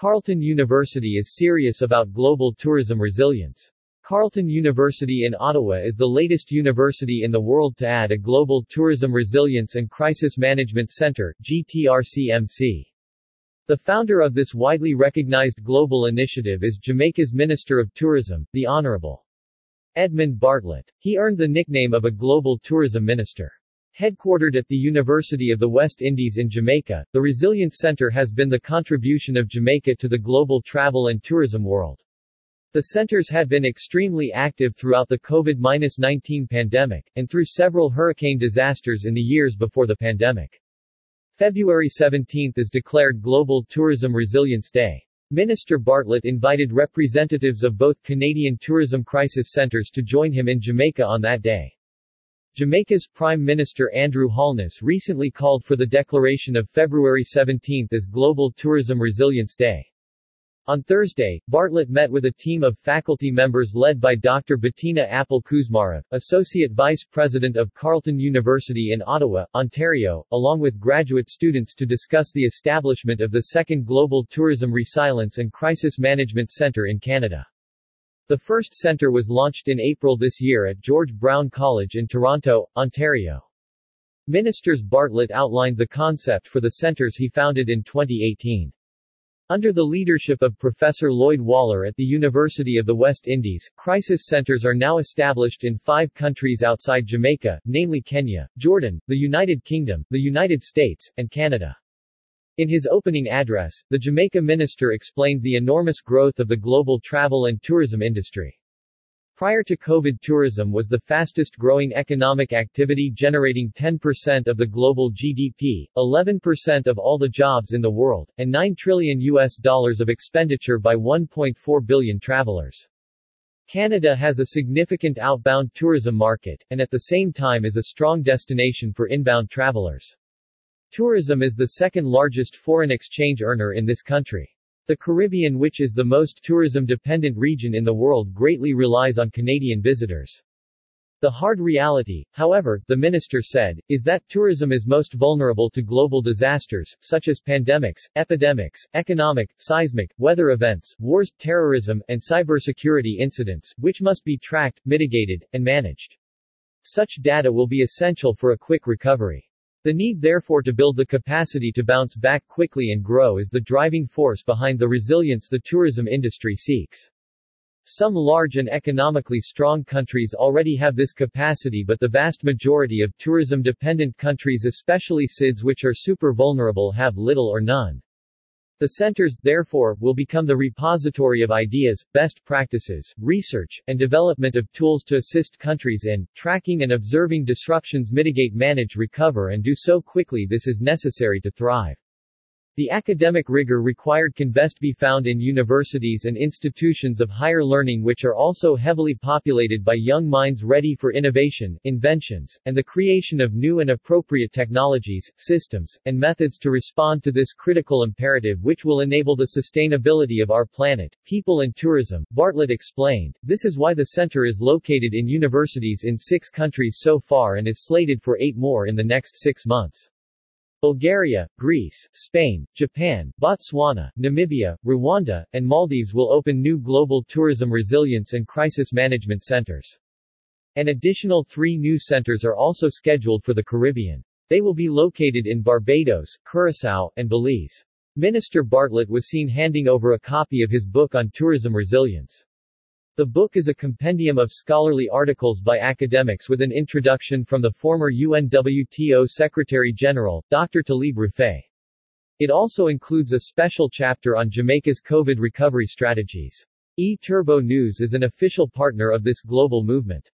Carleton University is serious about global tourism resilience. Carleton University in Ottawa is the latest university in the world to add a Global Tourism Resilience and Crisis Management Center GTRCMC. The founder of this widely recognized global initiative is Jamaica's Minister of Tourism, the Honorable Edmund Bartlett. He earned the nickname of a global tourism minister. Headquartered at the University of the West Indies in Jamaica, the Resilience Center has been the contribution of Jamaica to the global travel and tourism world. The centers had been extremely active throughout the COVID-19 pandemic, and through several hurricane disasters in the years before the pandemic. February 17 is declared Global Tourism Resilience Day. Minister Bartlett invited representatives of both Canadian tourism crisis centers to join him in Jamaica on that day. Jamaica's Prime Minister Andrew Holness recently called for the declaration of February 17 as Global Tourism Resilience Day. On Thursday, Bartlett met with a team of faculty members led by Dr. Bettina Appel Kuzmarov, Associate Vice President of Carleton University in Ottawa, Ontario, along with graduate students to discuss the establishment of the second Global Tourism Resilience and Crisis Management Centre in Canada. The first centre was launched in April this year at George Brown College in Toronto, Ontario. Ministers Bartlett outlined the concept for the centres he founded in 2018. Under the leadership of Professor Lloyd Waller at the University of the West Indies, crisis centers are now established in five countries outside Jamaica, namely Kenya, Jordan, the United Kingdom, the United States, and Canada. In his opening address, the Jamaica minister explained the enormous growth of the global travel and tourism industry. Prior to COVID tourism was the fastest growing economic activity generating 10% of the global GDP, 11% of all the jobs in the world, and 9 trillion US dollars of expenditure by 1.4 billion travelers. Canada has a significant outbound tourism market, and at the same time is a strong destination for inbound travelers. Tourism is the second largest foreign exchange earner in this country. The Caribbean which is the most tourism-dependent region in the world greatly relies on Canadian visitors. The hard reality, however, the minister said, is that tourism is most vulnerable to global disasters, such as pandemics, epidemics, economic, seismic, weather events, wars, terrorism, and cybersecurity incidents, which must be tracked, mitigated, and managed. Such data will be essential for a quick recovery. The need therefore to build the capacity to bounce back quickly and grow is the driving force behind the resilience the tourism industry seeks. Some large and economically strong countries already have this capacity but the vast majority of tourism-dependent countries especially SIDS which are super vulnerable have little or none. The centers, therefore, will become the repository of ideas, best practices, research, and development of tools to assist countries in tracking and observing disruptions mitigate manage recover and do so quickly this is necessary to thrive. The academic rigor required can best be found in universities and institutions of higher learning which are also heavily populated by young minds ready for innovation, inventions, and the creation of new and appropriate technologies, systems, and methods to respond to this critical imperative which will enable the sustainability of our planet, people and tourism, Bartlett explained. This is why the center is located in universities in six countries so far and is slated for eight more in the next six months. Bulgaria, Greece, Spain, Japan, Botswana, Namibia, Rwanda, and Maldives will open new global tourism resilience and crisis management centers. An additional three new centers are also scheduled for the Caribbean. They will be located in Barbados, Curaçao, and Belize. Minister Bartlett was seen handing over a copy of his book on tourism resilience. The book is a compendium of scholarly articles by academics with an introduction from the former UNWTO Secretary-General, Dr. Talib Rifai. It also includes a special chapter on Jamaica's COVID recovery strategies. eTurboNews is an official partner of this global movement.